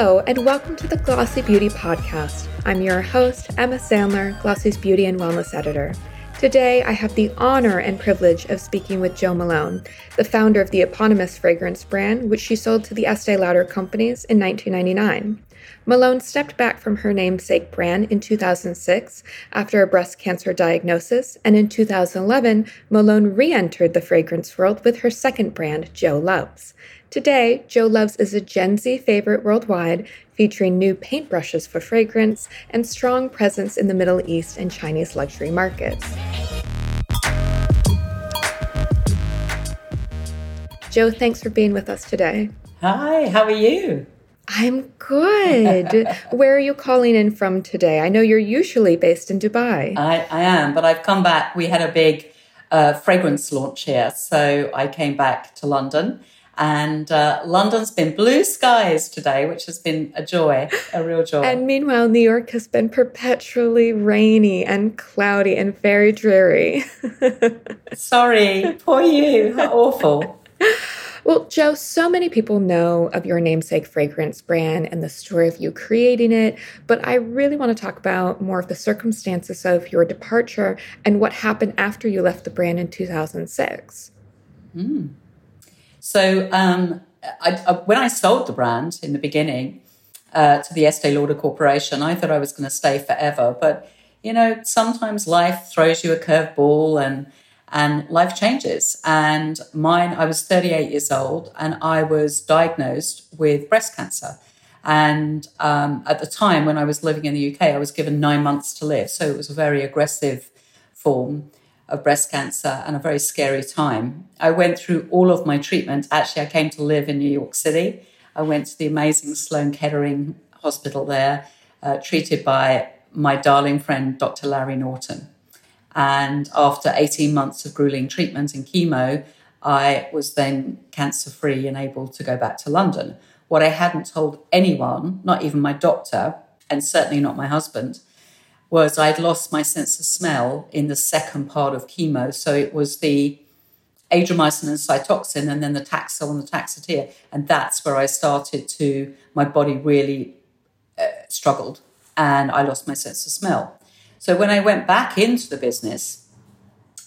Hello, and welcome to the Glossy Beauty Podcast. I'm your host, Emma Sandler, Glossy's Beauty and Wellness Editor. Today, I have the honor and privilege of speaking with Jo Malone, the founder of the eponymous fragrance brand, which she sold to the Estee Lauder companies in 1999. Malone stepped back from her namesake brand in 2006 after a breast cancer diagnosis, and in 2011, Malone re entered the fragrance world with her second brand, Jo Loves. Today, Jo Loves is a Gen Z favorite worldwide, featuring new paintbrushes for fragrance and strong presence in the Middle East and Chinese luxury markets. Jo, thanks for being with us today. Hi, how are you? I'm good. Where are you calling in from today? I know you're usually based in Dubai. I, I am, but I've come back. We had a big uh, fragrance launch here, so I came back to London. And uh, London's been blue skies today, which has been a joy, a real joy. And meanwhile, New York has been perpetually rainy and cloudy and very dreary. Sorry, poor you. How awful. Well, Jo, so many people know of your namesake fragrance brand and the story of you creating it, but I really want to talk about more of the circumstances of your departure and what happened after you left the brand in 2006. Mm. So, um, I, I, when I sold the brand in the beginning uh, to the Estee Lauder Corporation, I thought I was going to stay forever. But, you know, sometimes life throws you a curveball and and life changes. And mine, I was 38 years old and I was diagnosed with breast cancer. And um, at the time when I was living in the UK, I was given nine months to live. So it was a very aggressive form of breast cancer and a very scary time. I went through all of my treatment. Actually, I came to live in New York City. I went to the amazing Sloan Kettering Hospital there, uh, treated by my darling friend, Dr. Larry Norton. And after 18 months of grueling treatment and chemo, I was then cancer free and able to go back to London. What I hadn't told anyone, not even my doctor, and certainly not my husband, was I'd lost my sense of smell in the second part of chemo. So it was the adriamycin and cytoxan and then the Taxol and the Taxotere. And that's where I started to, my body really uh, struggled and I lost my sense of smell. So when I went back into the business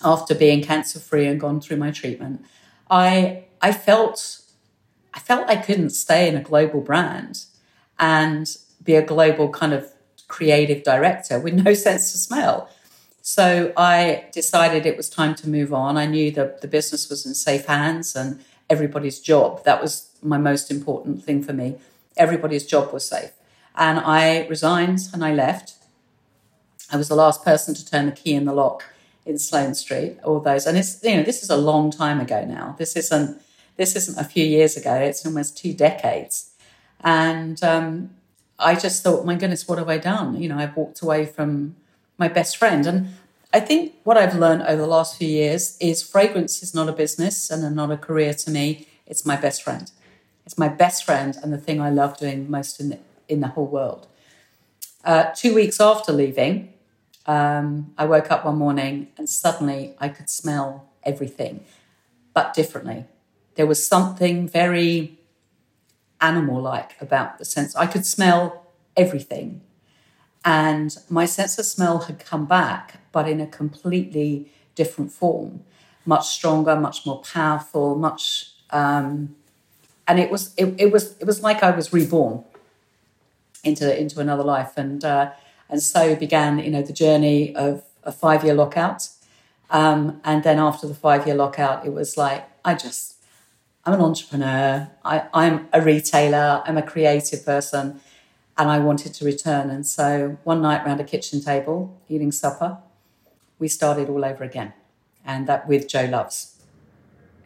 after being cancer free and gone through my treatment, I I felt I felt I couldn't stay in a global brand and be a global kind of creative director with no sense of smell. So I decided it was time to move on. I knew that the business was in safe hands and everybody's job. That was my most important thing for me. Everybody's job was safe. And I resigned and I left. I was the last person to turn the key in the lock in Sloane Street, all those. And it's, you know, this is a long time ago now. This isn't, this isn't a few years ago. It's almost two decades. And um, I just thought, my goodness, what have I done? You know, I've walked away from my best friend. And I think what I've learned over the last few years is fragrance is not a business and not a career to me. It's my best friend. It's my best friend and the thing I love doing most in the, in the whole world. Uh, two weeks after leaving, um, I woke up one morning and suddenly I could smell everything, but differently. There was something very animal like about the sense. I could smell everything. And my sense of smell had come back, but in a completely different form, much stronger, much more powerful, much. Um, and it was it, it was it was like I was reborn into into another life. And uh, and so began, you know, the journey of a five year lockout. Um, and then after the five year lockout, it was like, I just, I'm an entrepreneur. I, I'm a retailer. I'm a creative person. And I wanted to return. And so one night around a kitchen table, eating supper, we started all over again. And that with Jo Loves.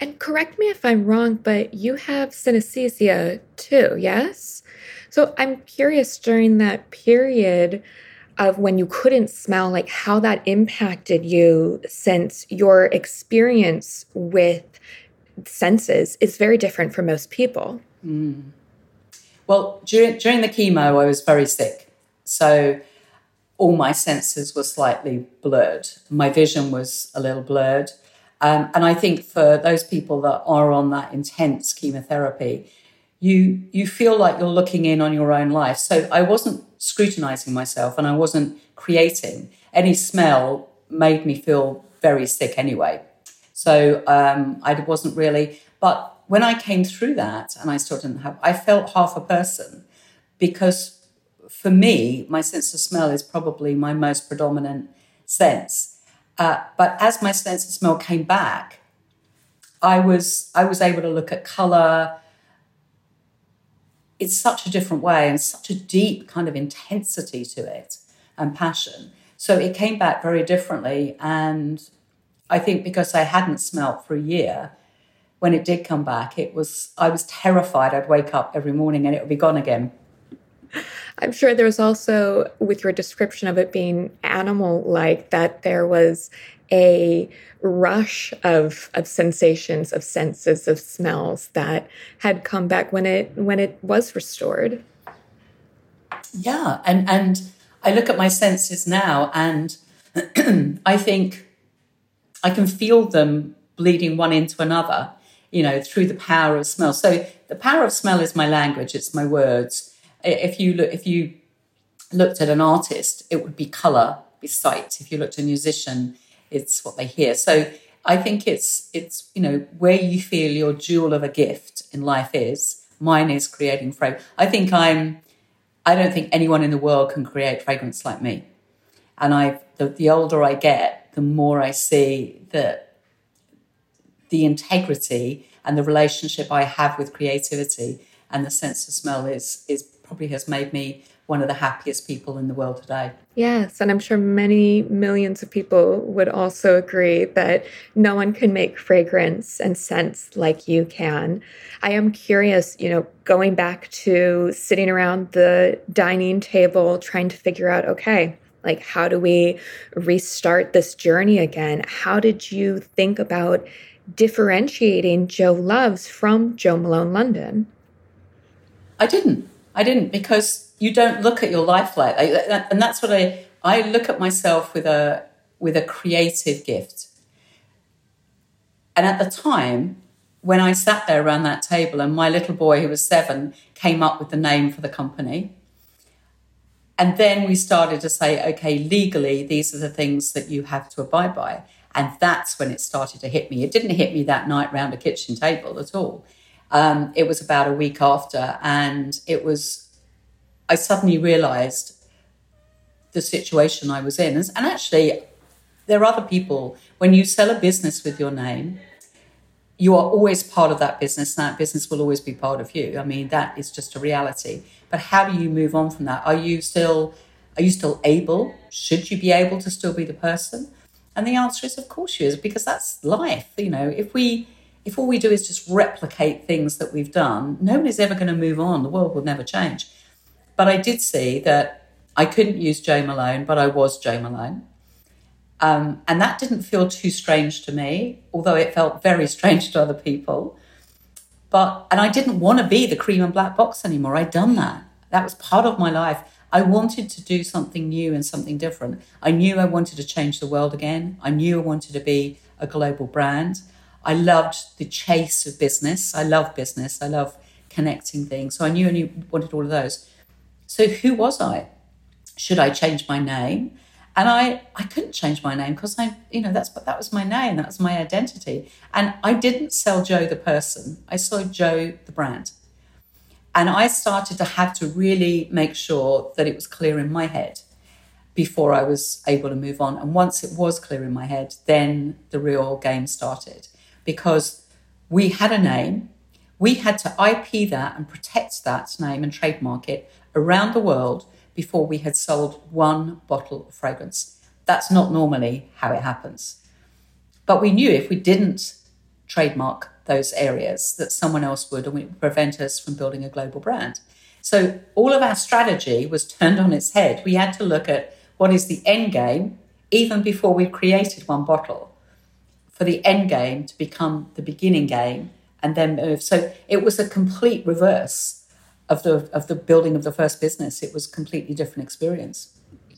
And correct me if I'm wrong, but you have synesthesia too, yes? So I'm curious during that period, of when you couldn't smell, like how that impacted you since your experience with senses is very different for most people. Mm. Well, during, during the chemo, I was very sick. So all my senses were slightly blurred. My vision was a little blurred. Um, and I think for those people that are on that intense chemotherapy, you you feel like you're looking in on your own life. So I wasn't scrutinizing myself and I wasn't creating. Any smell made me feel very sick anyway. So um, I wasn't really. But when I came through that and I still didn't have, I felt half a person because for me, my sense of smell is probably my most predominant sense. Uh, but as my sense of smell came back, I was I was able to look at color in such a different way and such a deep kind of intensity to it and passion. So it came back very differently. And I think because I hadn't smelt for a year, when it did come back, it was I was terrified I'd wake up every morning and it would be gone again. I'm sure there was also, with your description of it being animal like, that there was a rush of of sensations, of senses, of smells that had come back when it when it was restored. Yeah, and and I look at my senses now, and I think I can feel them bleeding one into another. You know, through the power of smell. So the power of smell is my language. It's my words if you look, if you looked at an artist, it would be color, be sight. If you looked at a musician, it's what they hear. So I think it's it's you know where you feel your jewel of a gift in life is. Mine is creating fragrance. I think I'm. I don't think anyone in the world can create fragrance like me. And I, the, the older I get, the more I see that the integrity and the relationship I have with creativity and the sense of smell is is probably has made me one of the happiest people in the world today. Yes, and I'm sure many millions of people would also agree that no one can make fragrance and scents like you can. I am curious, you know, going back to sitting around the dining table trying to figure out, okay, like how do we restart this journey again? How did you think about differentiating Jo Loves from Jo Malone London? I didn't. I didn't because you don't look at your life like that. And that's what I, I look at myself with a, with a creative gift. And at the time, when I sat there around that table and my little boy, who was seven, came up with the name for the company. And then we started to say, okay, legally, these are the things that you have to abide by. And that's when it started to hit me. It didn't hit me that night round a kitchen table at all. Um, it was about a week after, and it was, I suddenly realized the situation I was in. And actually, there are other people, when you sell a business with your name, you are always part of that business. And that business will always be part of you. I mean, that is just a reality. But how do you move on from that? Are you still, are you still able? Should you be able to still be the person? And the answer is, of course, you is because that's life. You know, if we if all we do is just replicate things that we've done, nobody's ever going to move on. The world will never change. But I did see that I couldn't use Jo Malone, but I was Jo Malone. Um, and that didn't feel too strange to me, although it felt very strange to other people. But and I didn't want to be the cream and black box anymore. I'd done that. That was part of my life. I wanted to do something new and something different. I knew I wanted to change the world again. I knew I wanted to be a global brand. I loved the chase of business. I love business. I love connecting things. So I knew I wanted all of those. So who was I? Should I change my name? And I, I couldn't change my name because I, you know, that's that was my name, that was my identity. And I didn't sell Jo the person. I sold Jo the brand. And I started to have to really make sure that it was clear in my head before I was able to move on. And once it was clear in my head, then the real game started because we had a name. We had to IP that and protect that name and trademark it around the world before we had sold one bottle of fragrance. That's not normally how it happens. But we knew if we didn't trademark those areas, that someone else would and it would prevent us from building a global brand. So all of our strategy was turned on its head. We had to look at what is the end game even before we created one bottle for the end game to become the beginning game and then move. So it was a complete reverse of the of the building of the first business. It was a completely different experience.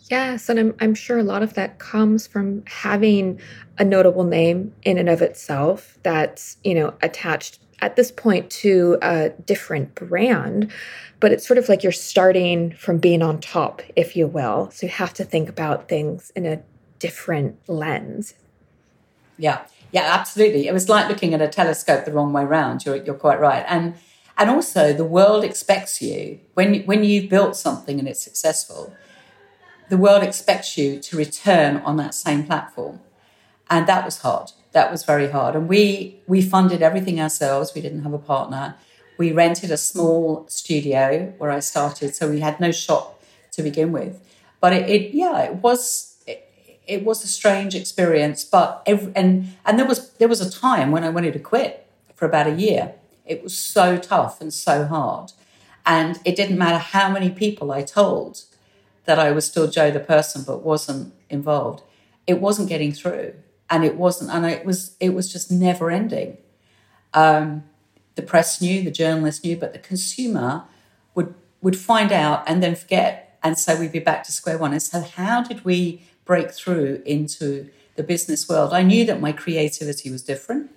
Yes, and I'm I'm sure a lot of that comes from having a notable name in and of itself that's, you know, attached at this point to a different brand, but it's sort of like you're starting from being on top, if you will. So you have to think about things in a different lens. Yeah, yeah, absolutely. It was like looking at a telescope the wrong way round. You're, you're quite right. And and also the world expects you when when you've built something and it's successful, the world expects you to return on that same platform. And that was hard. That was very hard. And we we funded everything ourselves. We didn't have a partner. We rented a small studio where I started, so we had no shop to begin with. But it, it yeah, it was it, was a strange experience. But every, and and there was there was a time when I wanted to quit for about a year. It was so tough and so hard, and it didn't matter how many people I told that I was still Jo the person, but wasn't involved. It wasn't getting through. And it wasn't and it was it was just never ending. Um, the press knew the journalists knew but the consumer would would find out and then forget. And so we'd be back to square one. And so how did we break through into the business world? I knew that my creativity was different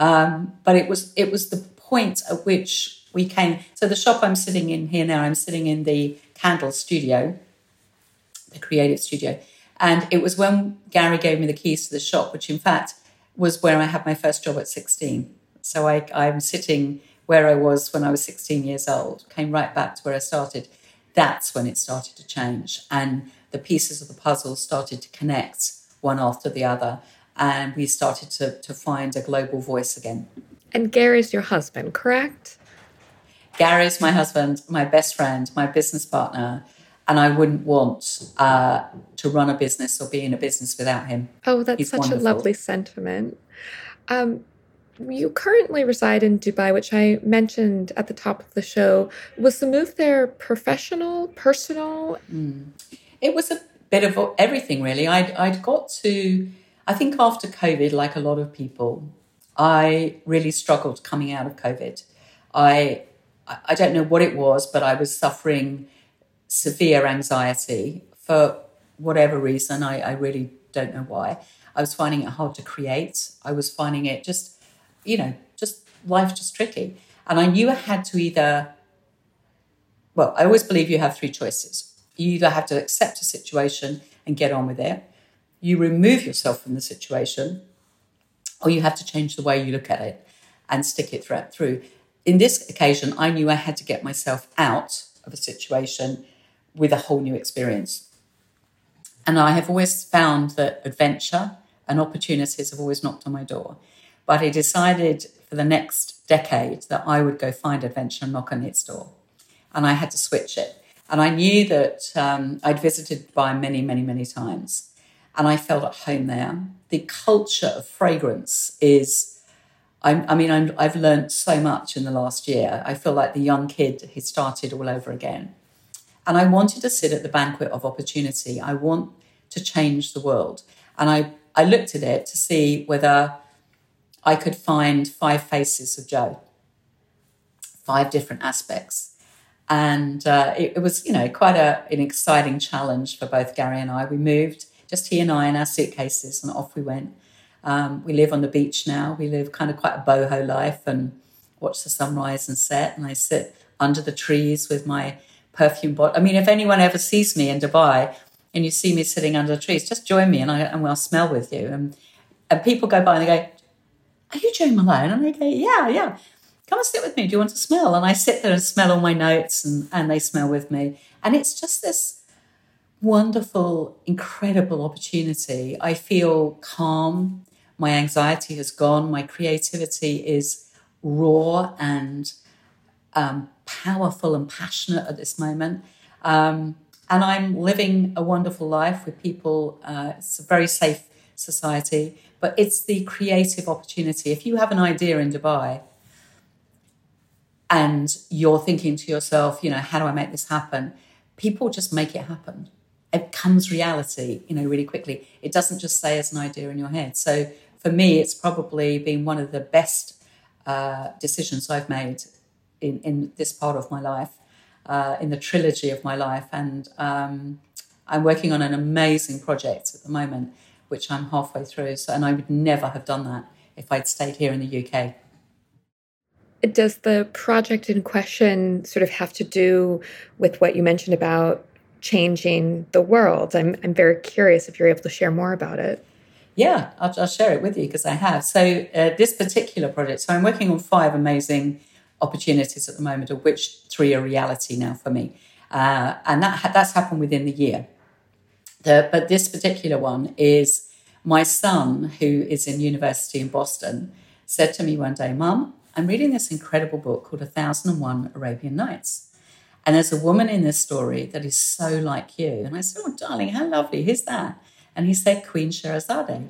um, but it was it was the point at which we came so the shop i'm sitting in here now i'm sitting in the candle studio the creative studio and it was when Gary gave me the keys to the shop, which in fact was where I had my first job at 16. So I, I'm sitting where I was when I was 16 years old, came right back to where I started. That's when it started to change. And the pieces of the puzzle started to connect one after the other. And we started to, to find a global voice again. And Gary's your husband, correct? Gary's my husband, my best friend, my business partner and I wouldn't want uh, to run a business or be in a business without him. Oh, that's He's such wonderful. a lovely sentiment. Um, you currently reside in Dubai, which I mentioned at the top of the show. Was the move there professional, personal? Mm. It was a bit of everything, really. I'd, I'd got to, I think after COVID, like a lot of people, I really struggled coming out of COVID. I, I don't know what it was, but I was suffering severe anxiety for whatever reason. I, I really don't know why. I was finding it hard to create. I was finding it just, you know, just life just tricky. And I knew I had to either, well, I always believe you have three choices. You either have to accept a situation and get on with it, you remove yourself from the situation, or you have to change the way you look at it and stick it through. In this occasion, I knew I had to get myself out of a situation with a whole new experience. And I have always found that adventure and opportunities have always knocked on my door. But I decided for the next decade that I would go find adventure and knock on its door. And I had to switch it. And I knew that um, I'd visited Dubai many, many, many times. And I felt at home there. The culture of fragrance is, I, I mean, i have learned so much in the last year. I feel like the young kid who started all over again. And I wanted to sit at the banquet of opportunity. I want to change the world. And I, I looked at it to see whether I could find five faces of Jo, five different aspects. And uh, it, it, was, you know, quite a, an exciting challenge for both Gary and I. We moved, just he and I, in our suitcases, and off we went. Um, we live on the beach now. We live kind of quite a boho life and watch the sunrise and set. And I sit under the trees with my perfume bottle. I mean, if anyone ever sees me in Dubai and you see me sitting under the trees, just join me and, I, and we'll smell with you. And, and people go by and they go, Are you Jo Malone? And I go, Yeah, yeah. Come and sit with me. Do you want to smell? And I sit there and smell all my notes and, and they smell with me. And it's just this wonderful, incredible opportunity. I feel calm. My anxiety has gone. My creativity is raw and um, powerful and passionate at this moment. Um, and I'm living a wonderful life with people. Uh, it's a very safe society, but it's the creative opportunity. If you have an idea in Dubai and you're thinking to yourself, you know, how do I make this happen? People just make it happen. It comes reality, you know, really quickly. It doesn't just stay as an idea in your head. So for me, it's probably been one of the best uh, decisions I've made in, in this part of my life, uh, in the trilogy of my life. And um, I'm working on an amazing project at the moment, which I'm halfway through. So, and I would never have done that if I'd stayed here in the UK. does the project in question sort of have to do with what you mentioned about changing the world? I'm, I'm very curious if you're able to share more about it. Yeah, I'll, I'll share it with you because I have. So, uh, this particular project, so I'm working on five amazing opportunities at the moment, of which three are reality now for me. Uh, and that that's happened within the year. The, but this particular one is my son, who is in university in Boston, said to me one day, Mum, I'm reading this incredible book called A Thousand and One Arabian Nights. And there's a woman in this story that is so like you. And I said, Oh, darling, how lovely. Who's that? And he said, Queen Scheherazade.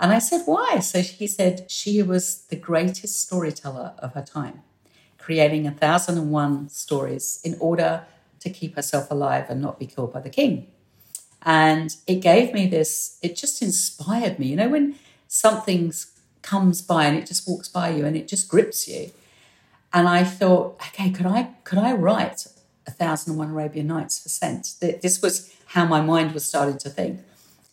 And I said, Why? So he said, She was the greatest storyteller of her time, creating a thousand and one stories in order to keep herself alive and not be killed by the king. And it gave me this, it just inspired me. You know, when something comes by and it just walks by you and it just grips you. And I thought, okay, could I could I write a thousand and one Arabian Nights for Scent? This was how my mind was starting to think.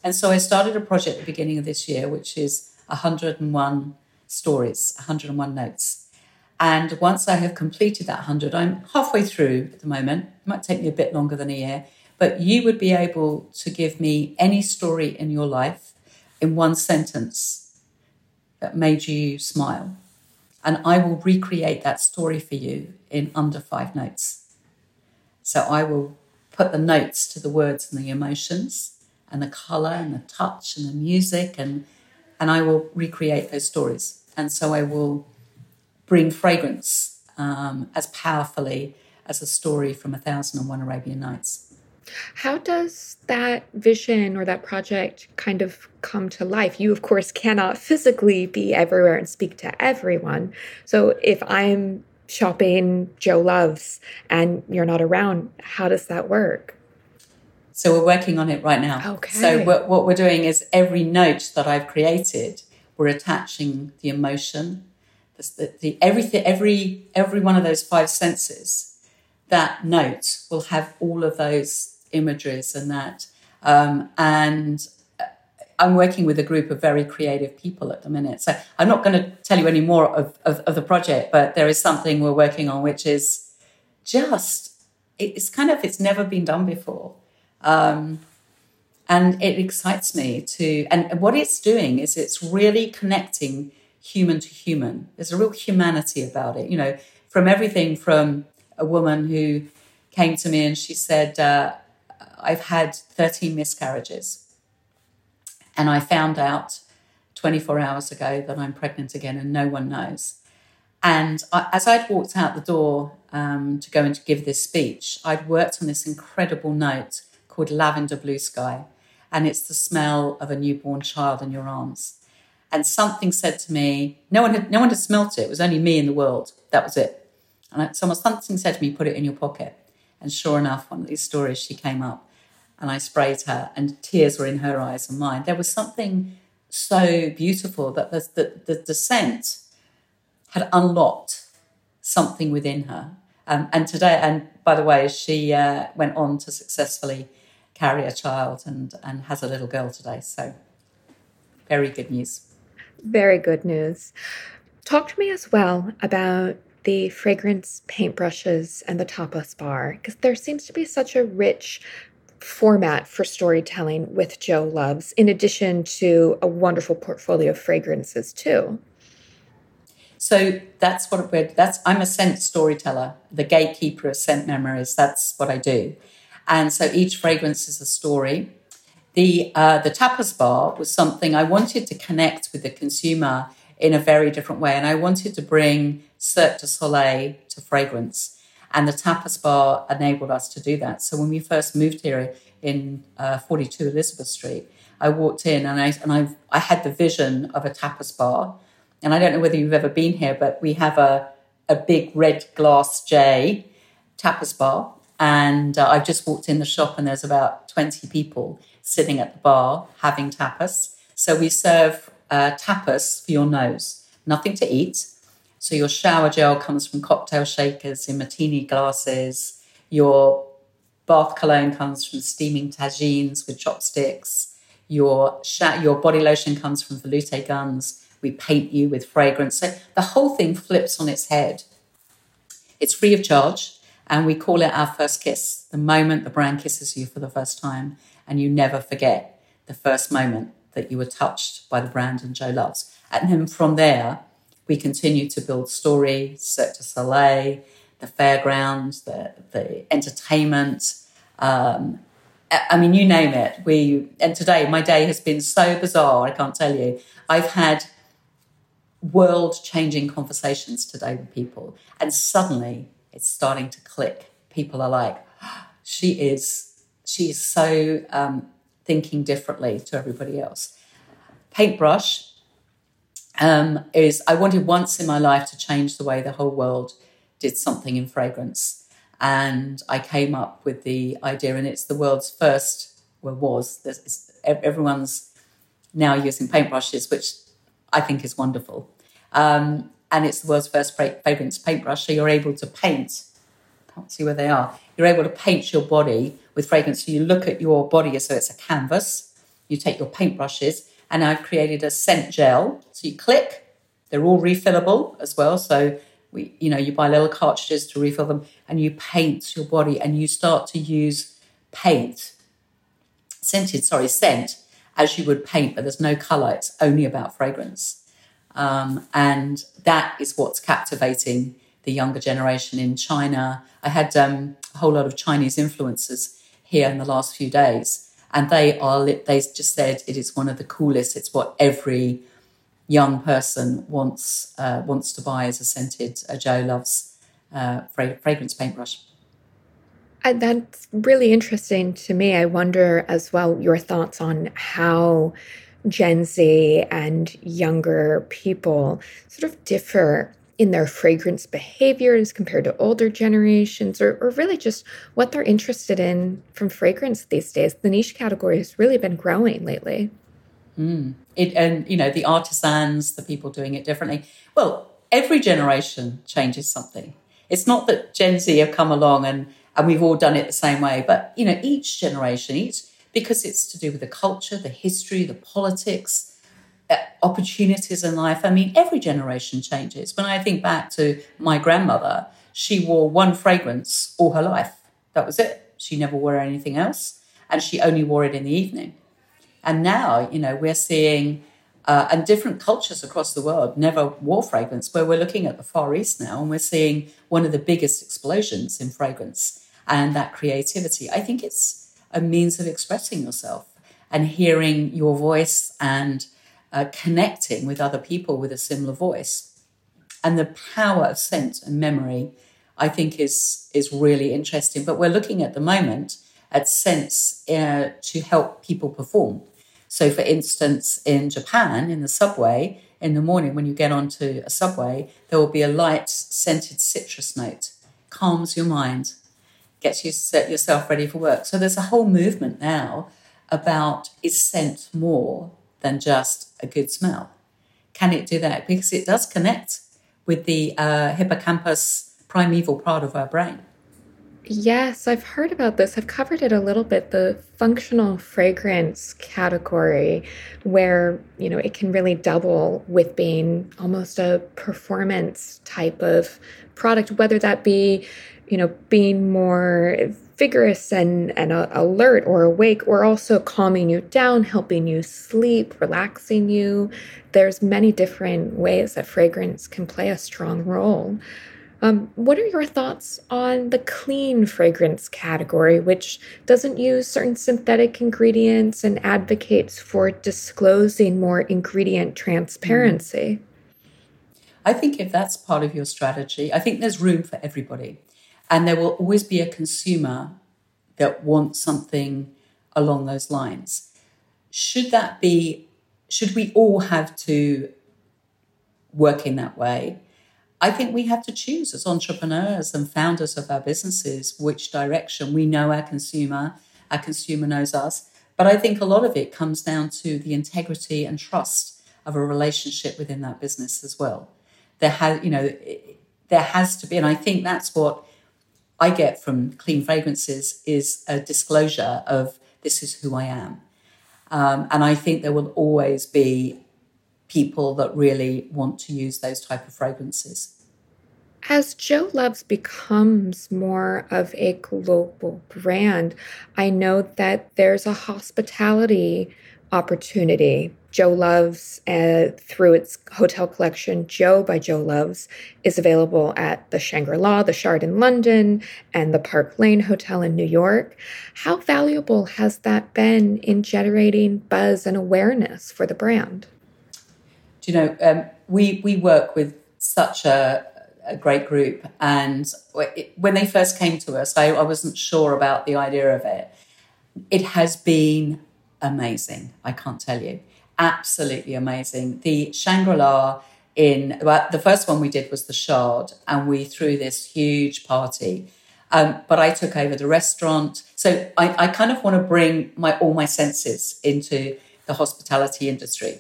And so I started a project at the beginning of this year, which is 101 stories, 101 notes. And once I have completed that 100, I'm halfway through at the moment. It might take me a bit longer than a year, but you would be able to give me any story in your life in one sentence that made you smile. And I will recreate that story for you in under five notes. So I will put the notes to the words and the emotions and the color and the touch and the music and and I will recreate those stories. And so I will bring fragrance um, as powerfully as a story from A Thousand and One Arabian Nights. How does that vision or that project kind of come to life? You, of course, cannot physically be everywhere and speak to everyone. So if I'm shopping Jo Loves and you're not around, how does that work? So we're working on it right now. Okay. So what, what we're doing is every note that I've created, we're attaching the emotion, the, the, everything, every every one of those five senses. That note will have all of those images and that. Um, and I'm working with a group of very creative people at the minute. So I'm not going to tell you any more of, of, of the project, but there is something we're working on which is just, it's kind of, it's never been done before. Um, and it excites me to, and what it's doing is it's really connecting human to human. There's a real humanity about it, you know, from everything from a woman who came to me and she said, uh, I've had 13 miscarriages. And I found out 24 hours ago that I'm pregnant again and no one knows. And I, as I'd walked out the door um, to go and to give this speech, I'd worked on this incredible note called Lavender Blue Sky. And it's the smell of a newborn child in your arms. And something said to me, no one had, no one had smelt it. It was only me in the world. That was it. And someone, something said to me, put it in your pocket. And sure enough, one of these stories, she came up and I sprayed her and tears were in her eyes and mine. There was something so beautiful that the, the, the, had unlocked something within her. Um, and today, and by the way, she uh, went on to successfully carry a child and, and has a little girl today. So, very good news. Very good news. Talk to me as well about the fragrance paintbrushes and the tapas bar, because there seems to be such a rich format for storytelling with Jo Loves, in addition to a wonderful portfolio of fragrances, too. So that's what we're, that's, I'm a scent storyteller, the gatekeeper of scent memories. That's what I do. And so each fragrance is a story. The, uh, the tapas bar was something I wanted to connect with the consumer in a very different way. And I wanted to bring Cirque du Soleil to fragrance. And the tapas bar enabled us to do that. So when we first moved here in uh, 42 Elizabeth Street, I walked in and I, and I, I had the vision of a tapas bar. And I don't know whether you've ever been here, but we have a, a big red glass J tapas bar and uh, I've just walked in the shop and there's about 20 people sitting at the bar having tapas. So we serve uh, tapas for your nose, nothing to eat. So your shower gel comes from cocktail shakers in martini glasses. Your bath cologne comes from steaming tagines with chopsticks. Your, sh- your body lotion comes from veloute guns we paint you with fragrance. So the whole thing flips on its head. It's free of charge, and we call it our first kiss the moment the brand kisses you for the first time, and you never forget the first moment that you were touched by the brand and Jo Loves. And then from there, we continue to build story, Cirque du Soleil, the fairgrounds, the, the entertainment. Um, I mean, you name it. We and today my day has been so bizarre. I can't tell you. I've had world-changing conversations today with people, and suddenly it's starting to click. People are like, "She is, she is so um, thinking differently to everybody else." Paintbrush um, is I wanted once in my life to change the way the whole world did something in fragrance. And I came up with the idea, and it's the world's first, well, was, everyone's now using paintbrushes, which I think is wonderful. Um, and it's the world's first fragrance paintbrush. So you're able to paint, can't see where they are, you're able to paint your body with fragrance. So you look at your body as though it's a canvas. You take your paintbrushes and I've created a scent gel. So you click, they're all refillable as well. So we, you know, you buy little cartridges to refill them, and you paint your body, and you start to use paint, scented, sorry, scent, as you would paint, but there's no color. It's only about fragrance, um, and that is what's captivating the younger generation in China. I had um, a whole lot of Chinese influencers here in the last few days and they are they just said it is one of the coolest. It's what every young person wants uh, wants to buy as a scented. Uh, Jo loves uh, fragrance paintbrush. And that's really interesting to me. I wonder as well your thoughts on how Gen Z and younger people sort of differ in their fragrance behaviors compared to older generations, or, or really just what they're interested in from fragrance these days. The niche category has really been growing lately. Mm. It, and, you know, the artisans, the people doing it differently. Well, every generation changes something. It's not that Gen Z have come along and, and we've all done it the same way, but, you know, each generation, each, because it's to do with the culture, the history, the politics, opportunities in life. I mean, every generation changes. When I think back to my grandmother, she wore one fragrance all her life. That was it. She never wore anything else, and she only wore it in the evening. And now, you know, we're seeing, uh, and different cultures across the world never wore fragrance, where we're looking at the Far East now, and we're seeing one of the biggest explosions in fragrance and that creativity. I think it's a means of expressing yourself and hearing your voice and uh, connecting with other people with a similar voice. And the power of scent and memory, I think, is, is really interesting. But we're looking at the moment at scents uh, to help people perform. So, for instance, in Japan, in the subway, in the morning when you get onto a subway, there will be a light scented citrus note, calms your mind, gets you set yourself ready for work. So, there's a whole movement now about is scent more than just a good smell? Can it do that? Because it does connect with the uh, hippocampus primeval part of our brain. Yes, I've heard about this. I've covered it a little bit. The functional fragrance category, where you know it can really double with being almost a performance type of product, whether that be you know being more vigorous and, and uh, alert or awake or also calming you down helping you sleep relaxing you there's many different ways that fragrance can play a strong role um, what are your thoughts on the clean fragrance category, which doesn't use certain synthetic ingredients and advocates for disclosing more ingredient transparency? I think if that's part of your strategy, I think there's room for everybody. And there will always be a consumer that wants something along those lines. Should that be, should we all have to work in that way? I think we have to choose as entrepreneurs and founders of our businesses which direction we know our consumer, our consumer knows us. But I think a lot of it comes down to the integrity and trust of a relationship within that business as well. There has, you know, there has to be, and I think that's what I get from clean fragrances is a disclosure of this is who I am. Um, and I think there will always be people that really want to use those type of fragrances. As Jo Loves becomes more of a global brand, I know that there's a hospitality opportunity. Jo Loves, uh, through its hotel collection, Jo by Jo Loves, is available at the Shangri La, the Shard in London, and the Park Lane Hotel in New York. How valuable has that been in generating buzz and awareness for the brand? Do you know, um, we, we work with such a a great group. And when they first came to us, I, I wasn't sure about the idea of it. It has been amazing. I can't tell you. Absolutely amazing. The Shangri La in, well, the first one we did was the Shard, and we threw this huge party. Um, but I took over the restaurant. So I, I kind of want to bring my all my senses into the hospitality industry.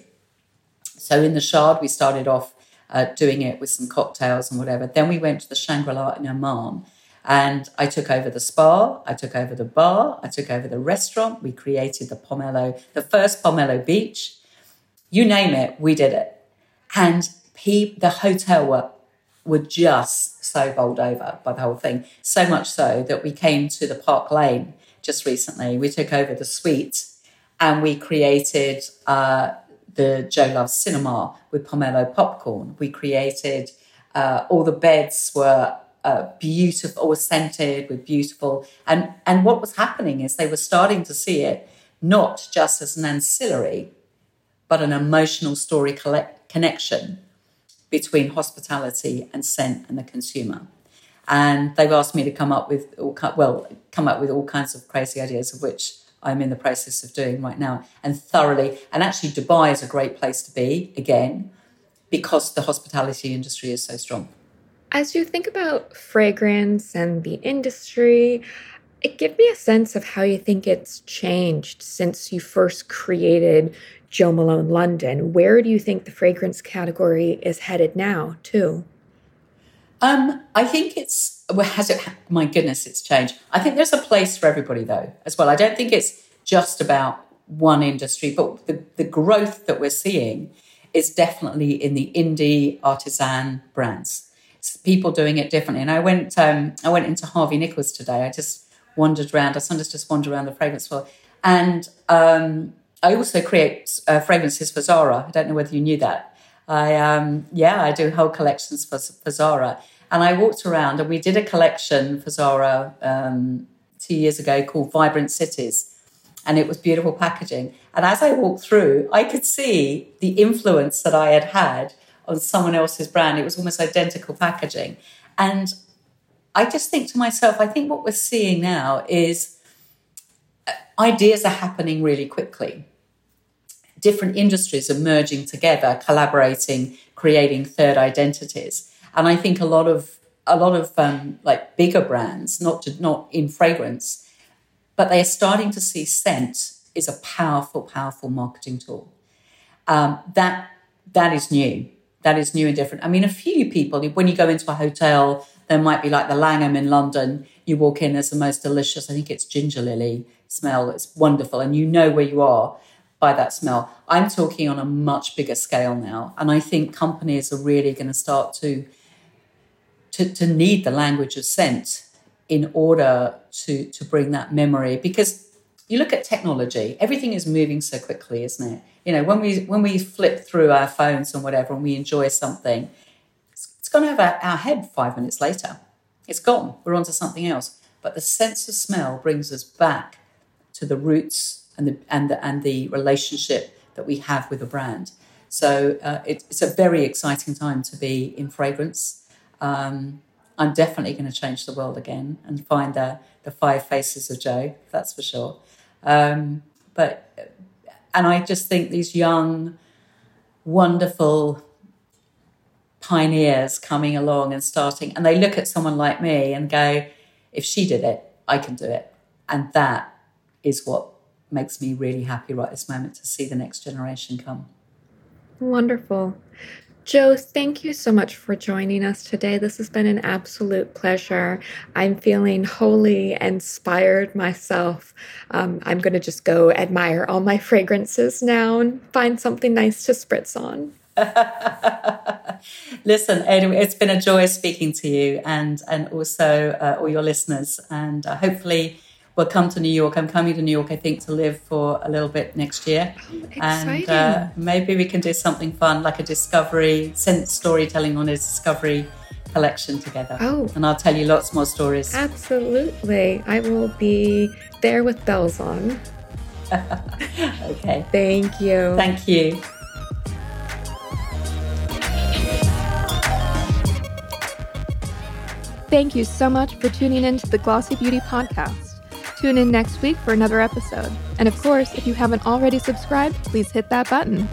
So in the Shard, we started off uh, doing it with some cocktails and whatever. Then we went to the Shangri La in Oman, And I took over the spa, I took over the bar, I took over the restaurant. We created the Pomelo, the first Pomelo Beach. You name it, we did it. And pe- the hotel were, were just so bowled over by the whole thing. So much so that we came to the Park Lane just recently. We took over the suite and we created uh, the Jo Loves Cinema with pomelo popcorn. We created uh, all the beds were uh, beautiful or scented with beautiful and and what was happening is they were starting to see it not just as an ancillary but an emotional story collect- connection between hospitality and scent and the consumer and they've asked me to come up with all well come up with all kinds of crazy ideas of which I'm in the process of doing right now and thoroughly. And actually, Dubai is a great place to be again because the hospitality industry is so strong. As you think about fragrance and the industry, it give me a sense of how you think it's changed since you first created Jo Malone London. Where do you think the fragrance category is headed now, too? Um, I think it's well, has it? My goodness, it's changed. I think there's a place for everybody though, as well. I don't think it's just about one industry, but the, the growth that we're seeing is definitely in the indie artisan brands. It's people doing it differently. And I went, um, I went into Harvey Nichols today. I just wandered around. I sometimes just wander around the fragrance floor, and um, I also create uh, fragrances for Zara. I don't know whether you knew that. I um, yeah, I do whole collections for, for Zara and I walked around and we did a collection for Zara um, two years ago called Vibrant Cities. And it was beautiful packaging. And as I walked through, I could see the influence that I had had on someone else's brand. It was almost identical packaging. And I just think to myself, I think what we're seeing now is uh, ideas are happening really quickly. Different industries are merging together, collaborating, creating third identities. And I think a lot of a lot of um, like bigger brands, not to, not in fragrance, but they are starting to see scent is a powerful, powerful marketing tool. Um, that that is new. That is new and different. I mean, a few people when you go into a hotel, there might be like the Langham in London. You walk in, there's the most delicious. I think it's ginger lily smell. It's wonderful, and you know where you are by that smell. I'm talking on a much bigger scale now, and I think companies are really going to start to to, to need the language of scent in order to, to bring that memory. Because you look at technology everything is moving so quickly isn't it? You know when we when we flip through our phones and whatever and we enjoy something it's, it's gone over our head five minutes later. It's gone. We're on to something else. But the sense of smell brings us back to the roots and the and the, and the relationship that we have with a brand so uh, it, it's a very exciting time to be in fragrance um, I'm definitely going to change the world again and find the, the five faces of Jo. that's for sure. Um, but, and I just think these young, wonderful pioneers coming along and starting, and they look at someone like me and go, if she did it, I can do it. And that is what makes me really happy right this moment to see the next generation come. Wonderful. Jo, thank you so much for joining us today. This has been an absolute pleasure. I'm feeling wholly inspired myself. Um, I'm going to just go admire all my fragrances now and find something nice to spritz on. Listen, anyway, it's been a joy speaking to you and and also uh, all your listeners. And uh, hopefully, we'll come to New York. I'm coming to New York, I think, to live for a little bit next year. Oh, and uh, maybe we can do something fun, like a discovery, sense storytelling on a discovery collection together. Oh. And I'll tell you lots more stories. Absolutely. I will be there with bells on. okay. Thank you. Thank you. Thank you so much for tuning in to the Glossy Beauty Podcast. Tune in next week for another episode. And of course, if you haven't already subscribed, please hit that button.